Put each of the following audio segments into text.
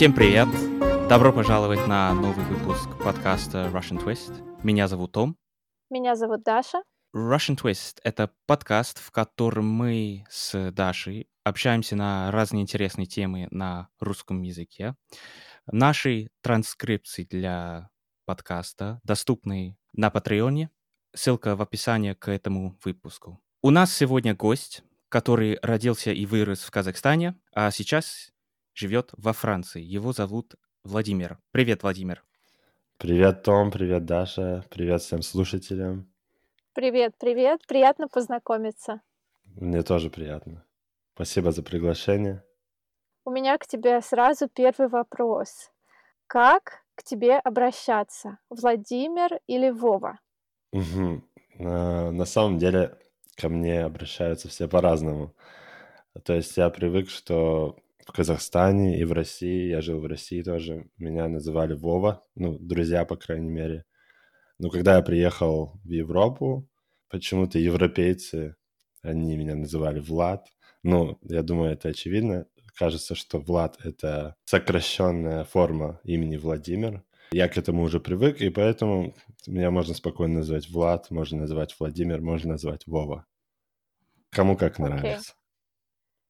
Всем привет! Добро пожаловать на новый выпуск подкаста Russian Twist. Меня зовут Том. Меня зовут Даша. Russian Twist — это подкаст, в котором мы с Дашей общаемся на разные интересные темы на русском языке. Наши транскрипции для подкаста доступны на Патреоне. Ссылка в описании к этому выпуску. У нас сегодня гость, который родился и вырос в Казахстане, а сейчас живет во Франции. Его зовут Владимир. Привет, Владимир. Привет, Том, привет, Даша, привет всем слушателям. Привет, привет, приятно познакомиться. Мне тоже приятно. Спасибо за приглашение. У меня к тебе сразу первый вопрос. Как к тебе обращаться? Владимир или Вова? Угу. На, на самом деле ко мне обращаются все по-разному. То есть я привык, что в Казахстане и в России, я жил в России тоже, меня называли Вова, ну, друзья, по крайней мере. Но когда я приехал в Европу, почему-то европейцы, они меня называли Влад. Ну, я думаю, это очевидно. Кажется, что Влад — это сокращенная форма имени Владимир. Я к этому уже привык, и поэтому меня можно спокойно называть Влад, можно называть Владимир, можно назвать Вова. Кому как нравится.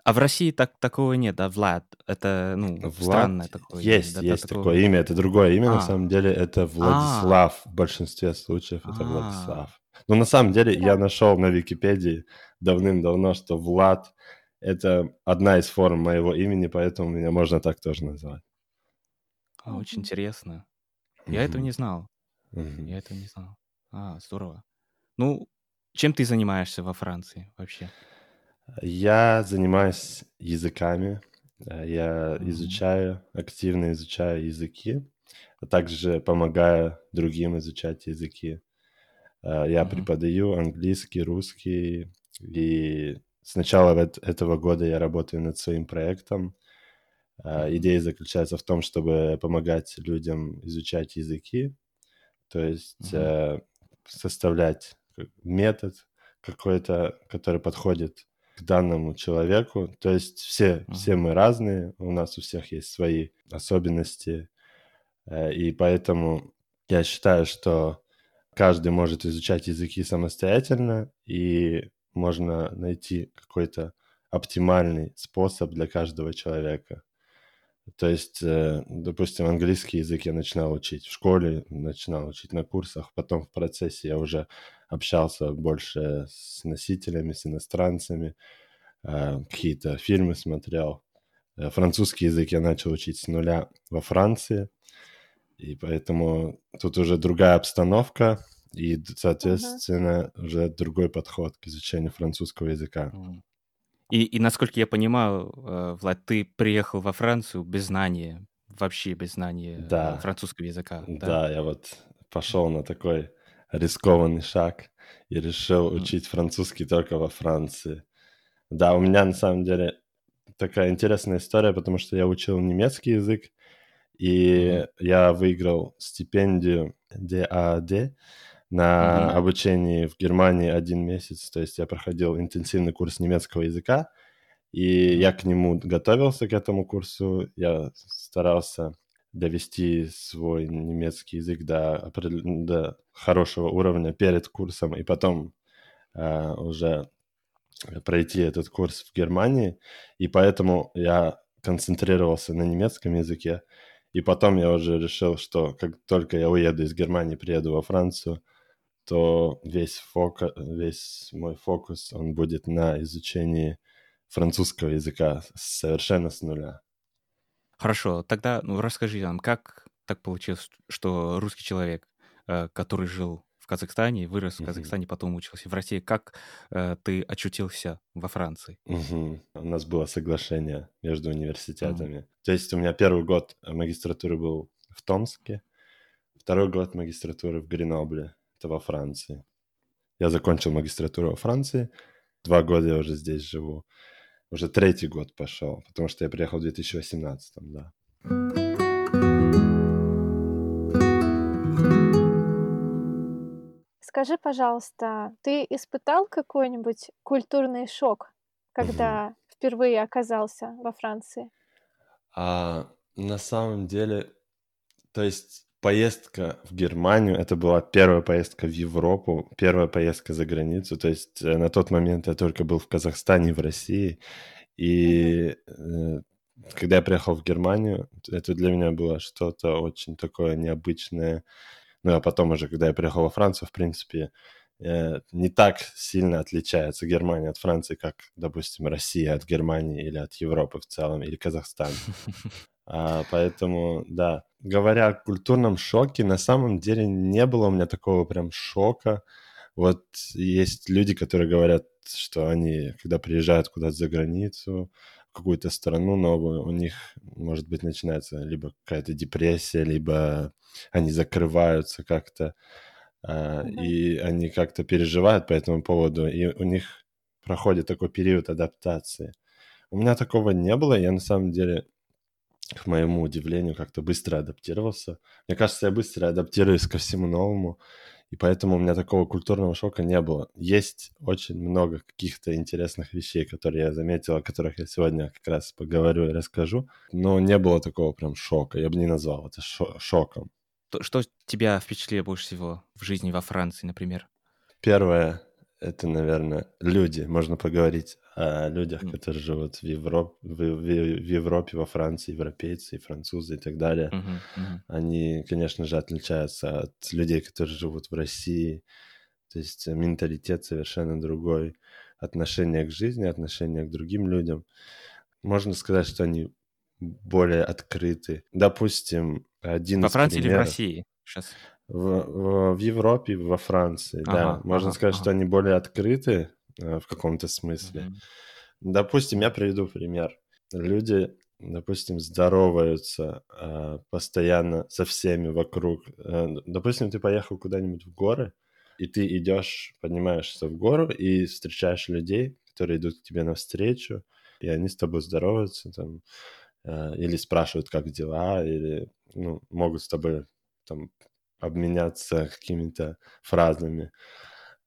А в России так, такого нет, да, Влад? Это, ну, Влад странное такое. Есть, да, есть такого- такое имя. Это другое имя, на А. самом деле. Это Владислав. В большинстве случаев это А. Владислав. Но на самом деле я нашел на Википедии давным-давно, что Влад — это одна из форм моего имени, поэтому меня можно так тоже назвать. А, очень интересно. Я этого Мгм. не знал. Мгм. Я этого не знал. А, здорово. Ну, чем ты занимаешься во Франции вообще? Я занимаюсь языками. э, Я изучаю, активно изучаю языки, а также помогаю другим изучать языки. Э, Я преподаю английский, русский, и с начала эт- этого года я работаю над своим проектом. Э. Идея заключается в том, чтобы помогать людям изучать языки, то есть составлять метод какой-то, который подходит к данному человеку. То есть все, все Мгм. мы разные, у нас у всех есть свои особенности, э, и поэтому я считаю, что каждый может изучать языки самостоятельно, и можно найти какой-то оптимальный способ для каждого человека. То есть, э, допустим, английский язык я начинал учить в школе, начинал учить на курсах, потом в процессе я уже общался больше с носителями, с иностранцами, э, какие-то фильмы смотрел. Э, Французский язык я начал учить с нуля во Франции, и поэтому тут уже другая обстановка, и, соответственно, уже другой подход к изучению французского языка. И, и насколько я понимаю, э, Влад, ты приехал во Францию без знания, вообще без знания Да. французского языка, да? Да, я вот пошел на такой рискованный шаг и решил учить французский только во Франции. Да, у меня на самом деле такая интересная история, потому что я учил немецкий язык, и я выиграл стипендию DAAD на Мгм. обучении в Германии один месяц. То есть я проходил интенсивный курс немецкого языка, и я к нему готовился, к этому курсу. Я старался довести свой немецкий язык до, до хорошего уровня перед курсом, и потом э, уже пройти этот курс в Германии. И поэтому я концентрировался на немецком языке. И потом я уже решил, что как только я уеду из Германии, приеду во Францию, то весь, фока, весь мой фокус, он будет на изучении французского языка совершенно с нуля. Хорошо, тогда ну, расскажи нам, как так получилось, что русский человек, э, который жил в Казахстане, вырос в. Казахстане, потом учился в России, как э, ты очутился во Франции? Мгм. У нас было соглашение между университетами. То есть у меня первый год магистратуры был в Томске, второй год магистратуры в Гренобле, это во Франции. Я закончил магистратуру во Франции, два года я уже здесь живу. Уже третий год пошел, потому что я приехал в 2018, да. Скажи, пожалуйста, ты испытал какой-нибудь культурный шок, когда впервые оказался во Франции? А, На самом деле, то есть поездка в Германию, это была первая поездка в Европу, первая поездка за границу. То есть э, на тот момент я только был в Казахстане, в России. И э, когда я приехал в Германию, это для меня было что-то очень такое необычное. Ну, а потом уже, когда я приехал во Францию, в принципе, э, не так сильно отличается Германия от Франции, как, допустим, Россия от Германии или от Европы в целом, или Казахстан. А, поэтому, да, говоря о культурном шоке, на самом деле не было у меня такого прям шока. Вот есть люди, которые говорят, что они, когда приезжают куда-то за границу, в какую-то страну новую, у них, может быть, начинается либо какая-то депрессия, либо они закрываются как-то, mm-hmm. и они как-то переживают по этому поводу, и у них проходит такой период адаптации. У меня такого не было, я на самом деле к моему удивлению, как-то быстро адаптировался. Мне кажется, я быстро адаптируюсь ко всему новому, и поэтому у меня такого культурного шока не было. Есть очень много каких-то интересных вещей, которые я заметил, о которых я сегодня как раз поговорю и расскажу, но не было такого прям шока. Я бы не назвал это шо- шоком. Что тебя впечатлило больше всего в жизни во Франции, например? Первое это, наверное, люди. Можно поговорить о людях, mm. которые живут в, Европ... в, в, в Европе, во Франции, европейцы, французы и так далее. Mm-hmm. Mm-hmm. Они, конечно же, отличаются от людей, которые живут в России. То есть менталитет совершенно другой, отношение к жизни, отношение к другим людям. Можно сказать, что они более открыты. Допустим, один Во из Франции примеров... или в России? Сейчас в, в, в Европе, во Франции, ага, да. Можно ага, сказать, ага. что они более открыты в каком-то смысле. Mm-hmm. Допустим, я приведу пример. Люди, допустим, здороваются э, постоянно со всеми вокруг. Э, допустим, ты поехал куда-нибудь в горы, и ты идешь, поднимаешься в гору и встречаешь людей, которые идут к тебе навстречу, и они с тобой здороваются, там, э, или спрашивают, как дела, или ну, могут с тобой там обменяться какими-то фразами.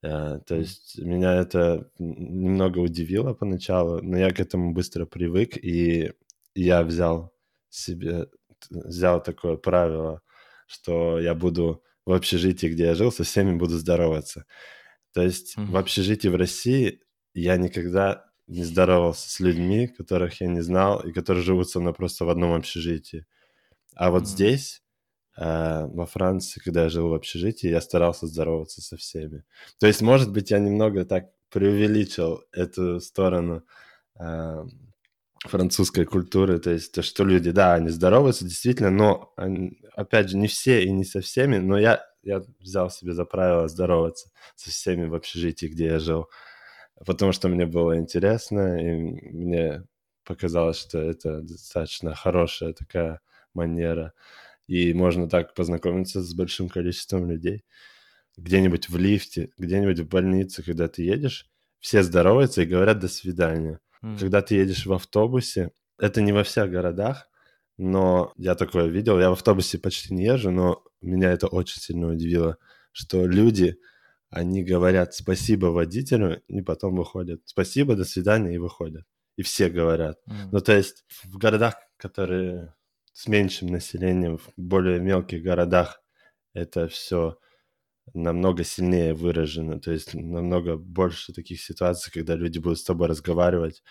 Uh, то есть меня это немного удивило поначалу, но я к этому быстро привык, и я взял себе, взял такое правило, что я буду в общежитии, где я жил, со всеми буду здороваться. То есть mm-hmm. в общежитии в России я никогда не здоровался с людьми, которых я не знал, и которые живут со мной просто в одном общежитии. А вот mm-hmm. здесь а, во Франции, когда я жил в общежитии, я старался здороваться со всеми. То есть, может быть, я немного так преувеличил эту сторону э, французской культуры, то есть то, что люди, да, они здороваются действительно, но они, опять же не все и не со всеми, но я я взял себе за правило здороваться со всеми в общежитии, где я жил, потому что мне было интересно и мне показалось, что это достаточно хорошая такая манера и можно так познакомиться с большим количеством людей. Где-нибудь в лифте, где-нибудь в больнице, когда ты едешь, все здороваются и говорят «до свидания». Mm. Когда ты едешь в автобусе, это не во всех городах, но я такое видел, я в автобусе почти не езжу, но меня это очень сильно удивило, что люди, они говорят спасибо водителю, и потом выходят. Спасибо, до свидания, и выходят. И все говорят. Mm. Ну, то есть в городах, которые с меньшим населением в более мелких городах это все намного сильнее выражено, то есть намного больше таких ситуаций, когда люди будут с тобой разговаривать,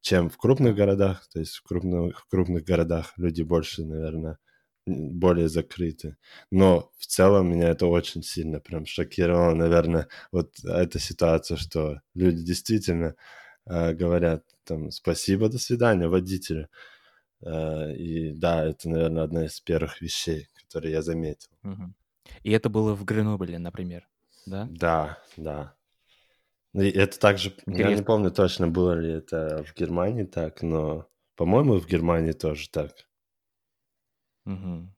чем в крупных городах, то есть в крупных, в крупных городах люди больше, наверное, более закрыты. Но в целом меня это очень сильно прям шокировало, наверное, вот эта ситуация, что люди действительно э, говорят там спасибо, до свидания водителю. Э, и да, это, наверное, одна из первых вещей, которые я заметил. Угу. И это было в Гренобле, например, да? Да, да. И это также, Интересно. я не помню точно, было ли это в Германии так, но, по-моему, в Германии тоже так. Угу.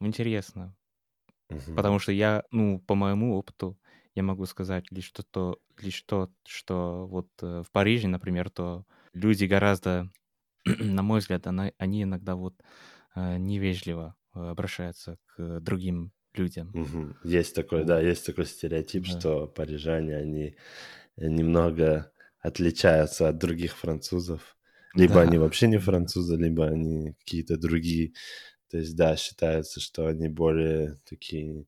Интересно. Угу. Потому что я, ну, по моему опыту, я могу сказать лишь то, лишь то, что вот э, в Париже, например, то люди гораздо на мой взгляд, она, они иногда вот э, невежливо э, обращаются к другим людям. Угу. Есть такой, да, есть такой стереотип, да. что парижане, они немного отличаются от других французов. Либо Да. они вообще не французы, либо они какие-то другие. То есть, да, считается, что они более такие,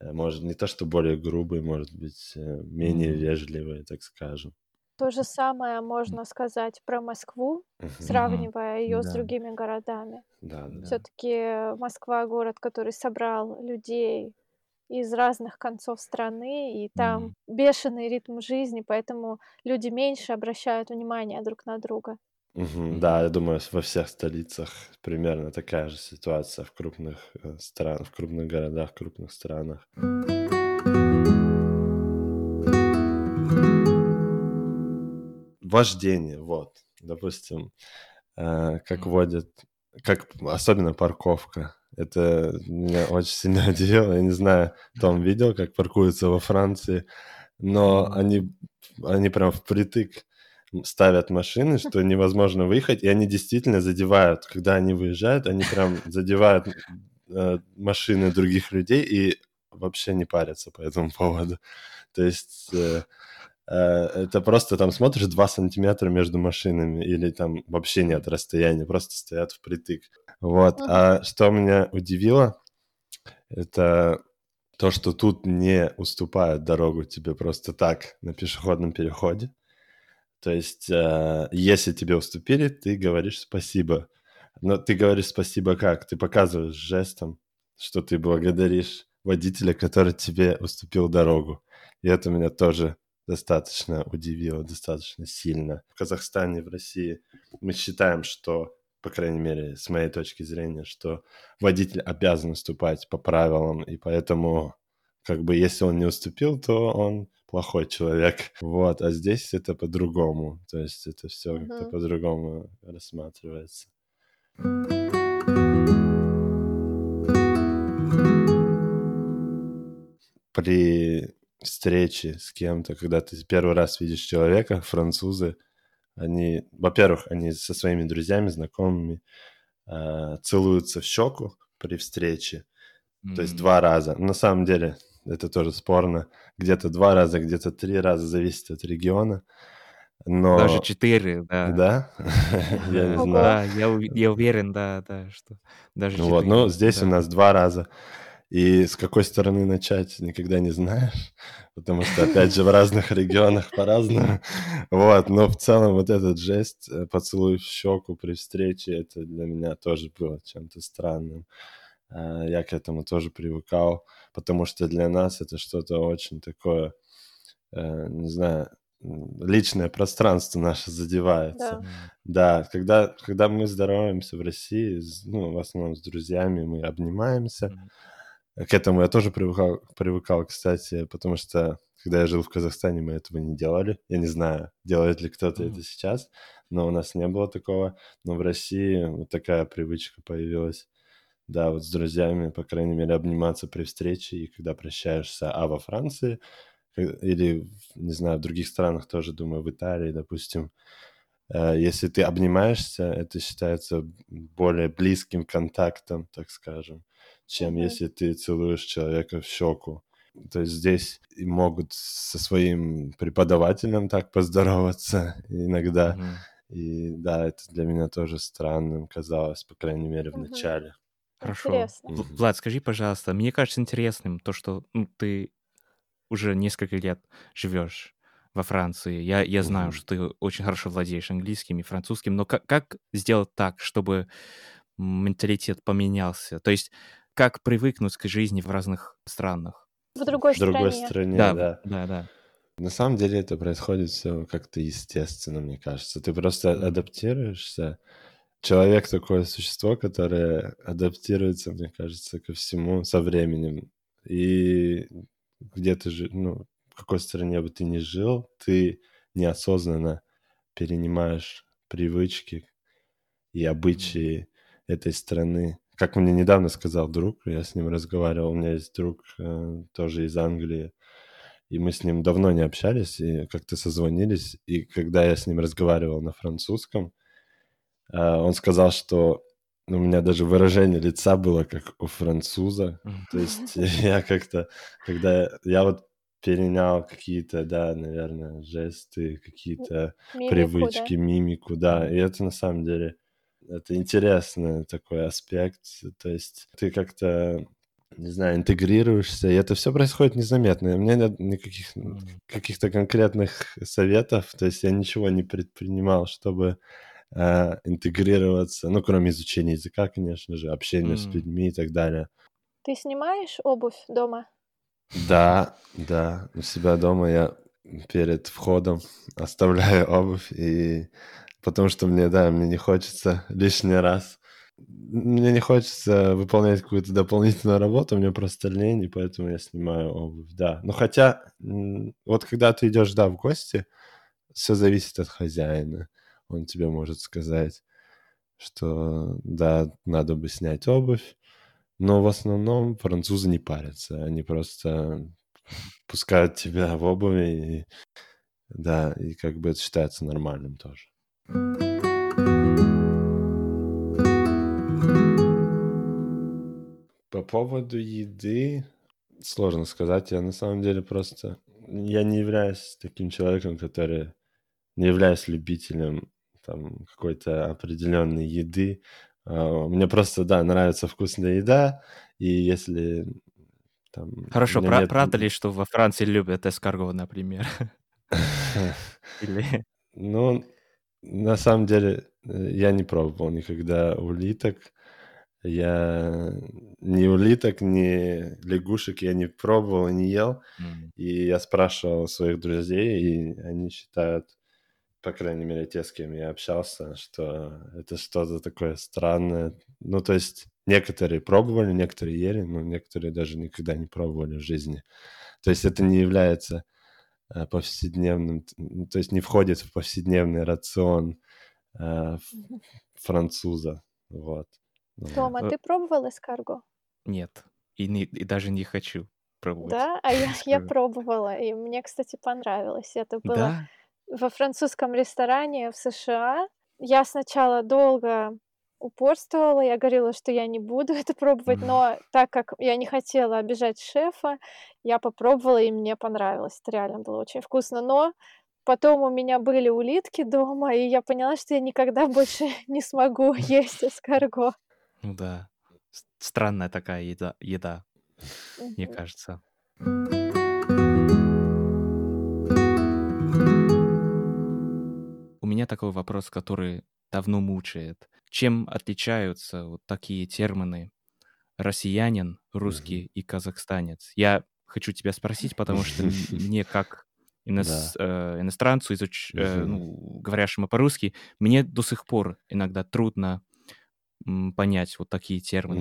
э, может, не то, что более грубые, может быть, э, менее Мгм. вежливые, так скажем. То же самое можно сказать про Москву, сравнивая ее с Да. другими городами. Да, да. Все-таки Москва город, который собрал людей из разных концов страны, и там Мгм. бешеный ритм жизни, поэтому люди меньше обращают внимание друг на друга. Да, я думаю, во всех столицах примерно такая же ситуация в крупных э, странах, в крупных городах, крупных странах. Вождение, вот. Допустим, э, как водят, как особенно парковка. Это меня очень сильно удивило. Я не знаю, Том видел, как паркуются во Франции, но они, они прям впритык ставят машины, что невозможно выехать, и они действительно задевают, когда они выезжают, они прям задевают э, машины других людей и вообще не парятся по этому поводу. То есть э, это просто там смотришь 2 сантиметра между машинами или там вообще нет расстояния, просто стоят впритык. Вот. А что меня удивило, это то, что тут не уступают дорогу тебе просто так на пешеходном переходе. То есть, э, если тебе уступили, ты говоришь спасибо. Но ты говоришь спасибо как? Ты показываешь жестом, что ты благодаришь водителя, который тебе уступил дорогу. И это меня тоже достаточно удивило, достаточно сильно. В Казахстане, в России мы считаем, что, по крайней мере, с моей точки зрения, что водитель обязан уступать по правилам, и поэтому, как бы, если он не уступил, то он плохой человек. Вот, а здесь это по-другому. То есть это все как-то Мгм. по-другому рассматривается. При встрече с кем-то, когда ты первый раз видишь человека, французы, они, во-первых, они со своими друзьями, знакомыми э, целуются в щеку при встрече, то есть два раза. На самом деле это тоже спорно. Где-то два раза, где-то три раза, зависит от региона. Но... Даже 4, да. Да? Я не знаю. Да, я ув- я уверен, да, да, что даже Ну Вот, 4. ну, здесь у нас два раза. И с какой стороны начать, никогда не знаешь, потому что, опять же, в разных регионах по-разному. Вот, но в целом вот этот жест, э, поцелуй в щеку при встрече, это для меня тоже было чем-то странным. А, Я к этому тоже привыкал, потому что для нас это что-то очень такое, э, не знаю, личное пространство наше задевается. Да. Да, когда, когда мы здороваемся в России, ну, в основном с друзьями, мы обнимаемся. Мгм. К этому я тоже привыкал, привыкал, кстати, потому что когда я жил в Казахстане, мы этого не делали. Я не знаю, делает ли кто-то Мгм. это сейчас, но у нас не было такого. Но в России вот такая привычка появилась. Да, вот с друзьями, по крайней мере, обниматься при встрече и когда прощаешься. А во Франции э, или, не знаю, в других странах тоже, думаю, в Италии, допустим, э, если ты обнимаешься, это считается более близким контактом, так скажем, чем Мгм. если ты целуешь человека в щеку. То есть здесь и могут со своим преподавателем так поздороваться иногда. Мгм. И да, это для меня тоже странным казалось, по крайней мере, в Мгм. начале. Хорошо. Интересно. Влад, скажи, пожалуйста, мне кажется интересным то, что ну, ты уже несколько лет живешь во Франции. Я, я знаю, Мгм. что ты очень хорошо владеешь английским и французским, но как, как сделать так, чтобы менталитет поменялся? То есть как привыкнуть к жизни в разных странах? В другой В другой стране. стране, Да, да. да, да. На самом деле это происходит все как-то естественно, мне кажется. Ты просто адаптируешься. Человек такое существо, которое адаптируется, мне кажется, ко всему со временем. И где ты же, ну, в какой стране бы ты ни жил, ты неосознанно перенимаешь привычки и обычаи этой страны. Как мне недавно сказал друг, я с ним разговаривал, у меня есть друг э, тоже из Англии, и мы с ним давно не общались, и как-то созвонились, и когда я с ним разговаривал на французском, а, он сказал, что у меня даже выражение лица было как у француза. То есть я как-то, когда я вот перенял какие-то, да, наверное, жесты, какие-то Мимику, привычки, да? мимику, да. И это на самом деле это интересный такой аспект. То есть ты как-то не знаю, интегрируешься, и это все происходит незаметно. У меня нет никаких каких-то конкретных советов, то есть я ничего не предпринимал, чтобы э, интегрироваться, ну, кроме изучения языка, конечно же, общения с людьми и так далее. Ты снимаешь обувь дома? Да, да, у себя дома я перед входом оставляю обувь, и потому что мне, да, мне не хочется лишний раз мне не хочется выполнять какую-то дополнительную работу, мне просто лень, и поэтому я снимаю обувь, да. Но хотя, вот когда ты идешь, да, в гости, все зависит от хозяина. Он тебе может сказать, что, да, надо бы снять обувь, но в основном французы не парятся, они просто пускают тебя в обуви, и, да, и как бы это считается нормальным тоже. По поводу еды сложно сказать. Я на самом деле просто... Я не являюсь таким человеком, который... Не являюсь любителем там какой-то определенной еды. Uh, мне просто, да, нравится вкусная еда, и если там... Хорошо, пра- нет... правда ли, что во Франции любят эскарго, например? Ну, на самом деле, э, я не пробовал никогда улиток. Я ни улиток, ни лягушек я не пробовал, не ел. Mm. И я спрашивал своих друзей, и они считают, по крайней мере, те, с кем я общался, что это что-то такое странное. Ну, то есть некоторые пробовали, некоторые ели, но некоторые даже никогда не пробовали в жизни. То есть это не является повседневным, то есть не входит в повседневный рацион э, француза. Вот. Тома, ты пробовал эскарго? Нет, и, не, и даже не хочу пробовать. Да, а я, я пробовала, и мне, кстати, понравилось. Это было Да? во французском ресторане в США. Я сначала долго упорствовала, я говорила, что я не буду это пробовать, но так как я не хотела обижать шефа, я попробовала, и мне понравилось. Это реально было очень вкусно. Но потом у меня были улитки дома, и я поняла, что я никогда больше не смогу есть эскарго. Ну да. Странная такая еда, еда мне кажется. У меня такой вопрос, который давно мучает. Чем отличаются вот такие термины россиянин, русский и казахстанец? Я хочу тебя спросить, потому что мне как э, иностранцу, изуч... э, ну, говорящему по-русски, мне до сих пор иногда трудно понять вот такие термины.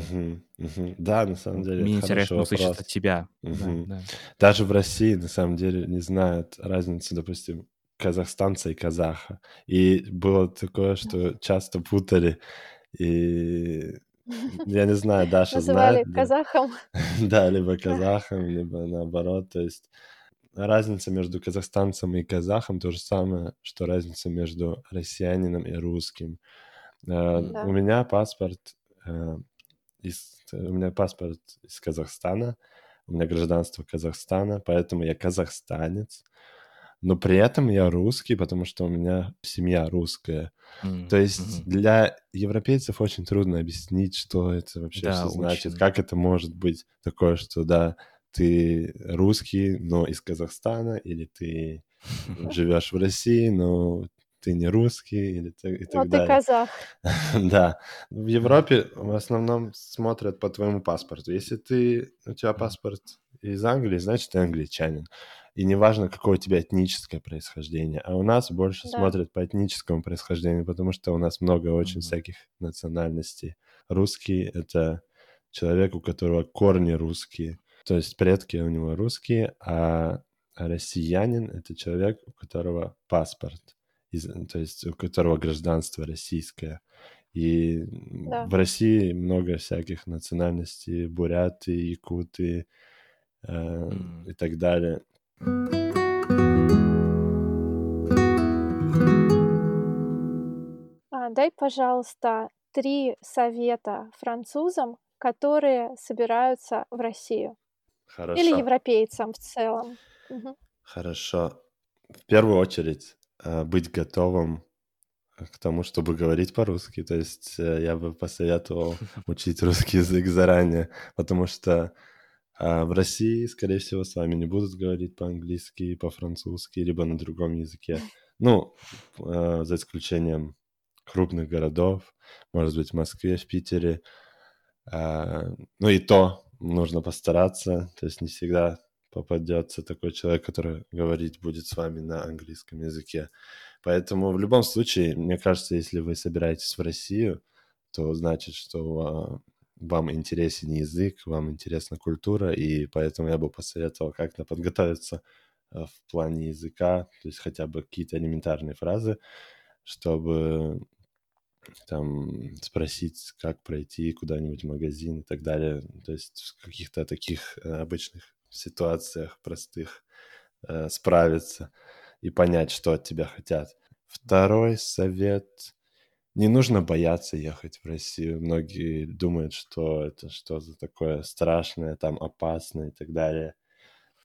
Угу, угу. Да, на самом деле. Мне интересно услышать от тебя. Угу. Да, да. Даже в России на самом деле не знают разницы, допустим, казахстанца и казаха. И было такое, что часто путали. И я не знаю, Даша Называли знает. казахом. Да, либо казахом, либо наоборот. То есть разница между казахстанцем и казахом то же самое, что разница между россиянином и русским. Э, да. У меня паспорт э, из, у меня паспорт из Казахстана, у меня гражданство Казахстана, поэтому я казахстанец. Но при этом я русский, потому что у меня семья русская. Mm-hmm. То есть mm-hmm. для европейцев очень трудно объяснить, что это вообще да, что значит, как это может быть такое, что да, ты русский, но из Казахстана, или ты живешь в России, но ты не русский или и так ну, далее. ты казах. да. В Европе в основном смотрят по твоему паспорту. Если ты, у тебя паспорт из Англии, значит, ты англичанин. И неважно, какое у тебя этническое происхождение. А у нас больше да. смотрят по этническому происхождению, потому что у нас много очень mm-hmm. всяких национальностей. Русский — это человек, у которого корни русские. То есть предки у него русские, а россиянин — это человек, у которого паспорт из, то есть у которого гражданство российское. И да. в России много всяких национальностей, буряты, якуты э, mm. и так далее. А, дай, пожалуйста, три совета французам, которые собираются в Россию. Хорошо. Или европейцам в целом. Мгм. Хорошо. В первую очередь, э, быть готовым к тому, чтобы говорить по-русски. То есть э, я бы посоветовал учить русский язык заранее, потому что а, в России, скорее всего, с вами не будут говорить по-английски, по-французски, либо на другом языке. Ну, э, за исключением крупных городов, может быть, в Москве, в Питере. А, ну и то нужно постараться, то есть не всегда попадется такой человек, который говорить будет с вами на английском языке. Поэтому в любом случае, мне кажется, если вы собираетесь в Россию, то значит, что а, вам интересен язык, вам интересна культура, и поэтому я бы посоветовал как-то подготовиться а, в плане языка, то есть хотя бы какие-то элементарные фразы, чтобы там спросить, как пройти куда-нибудь в магазин и так далее. То есть в каких-то таких э, обычных ситуациях простых э, справиться и понять, что от тебя хотят. Второй совет. Не нужно бояться ехать в Россию. Многие думают, что это что-то такое страшное, там опасное и так далее.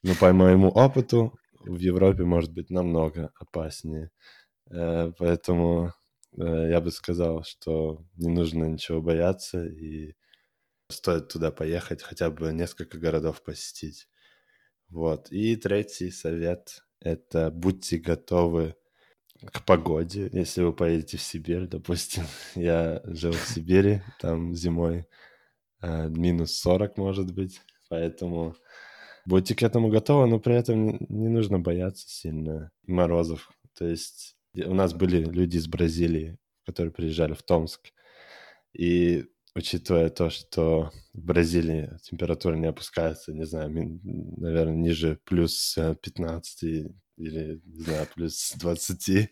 Но по моему опыту в Европе может быть намного опаснее. Э, поэтому э, я бы сказал, что не нужно ничего бояться и стоит туда поехать, хотя бы несколько городов посетить. Вот. И третий совет — это будьте готовы к погоде. Если вы поедете в Сибирь, допустим, я жил в Сибири, там зимой э, минус 40 может быть, поэтому будьте к этому готовы, но при этом не, нужно бояться сильно морозов. То есть у нас были люди из Бразилии, которые приезжали в Томск, и учитывая то, что в Бразилии температура не опускается, не знаю, наверное, ниже плюс 15 э, или, не знаю, плюс 20 э,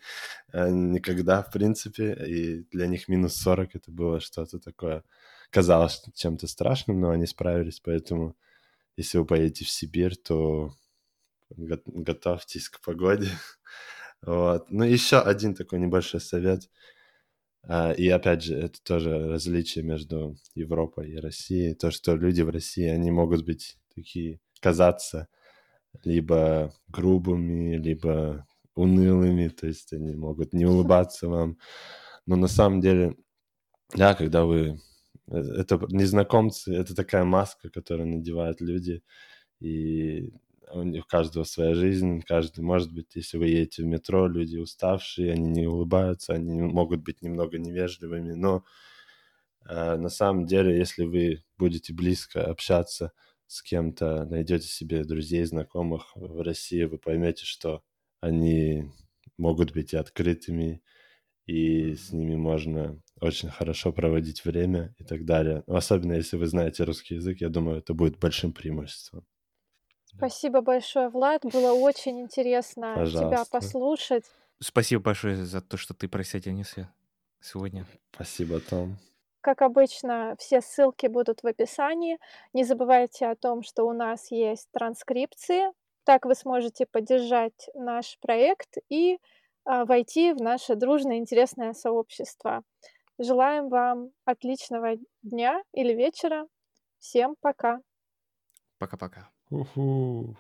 никогда, в принципе, и для них минус 40 это было что-то такое, казалось чем-то страшным, но они справились, поэтому если вы поедете в Сибирь, то готовьтесь к погоде. Вот. Ну, еще один такой небольшой совет – а, и опять же, это тоже различие между Европой и Россией. То, что люди в России, они могут быть такие, казаться либо грубыми, либо унылыми, то есть они могут не улыбаться вам. Но на самом деле, да, когда вы... Э, это незнакомцы, это такая маска, которую надевают люди, и у каждого своя жизнь, каждый, может быть, если вы едете в метро, люди уставшие, они не улыбаются, они могут быть немного невежливыми, но э, на самом деле, если вы будете близко общаться с кем-то, найдете себе друзей, знакомых в России, вы поймете, что они могут быть и открытыми, и с ними можно очень хорошо проводить время и так далее. Но особенно если вы знаете русский язык, я думаю, это будет большим преимуществом. Спасибо большое, Влад. Было очень интересно тебя Пожалуйста. послушать. Спасибо большое за то, что ты присоединился сегодня. Спасибо, Том. Как обычно, все ссылки будут в описании. Не забывайте о том, что у нас есть транскрипции. Так вы сможете поддержать наш проект и а, войти в наше дружное интересное сообщество. Желаем вам отличного дня или вечера. Всем пока. Пока-пока. Уху.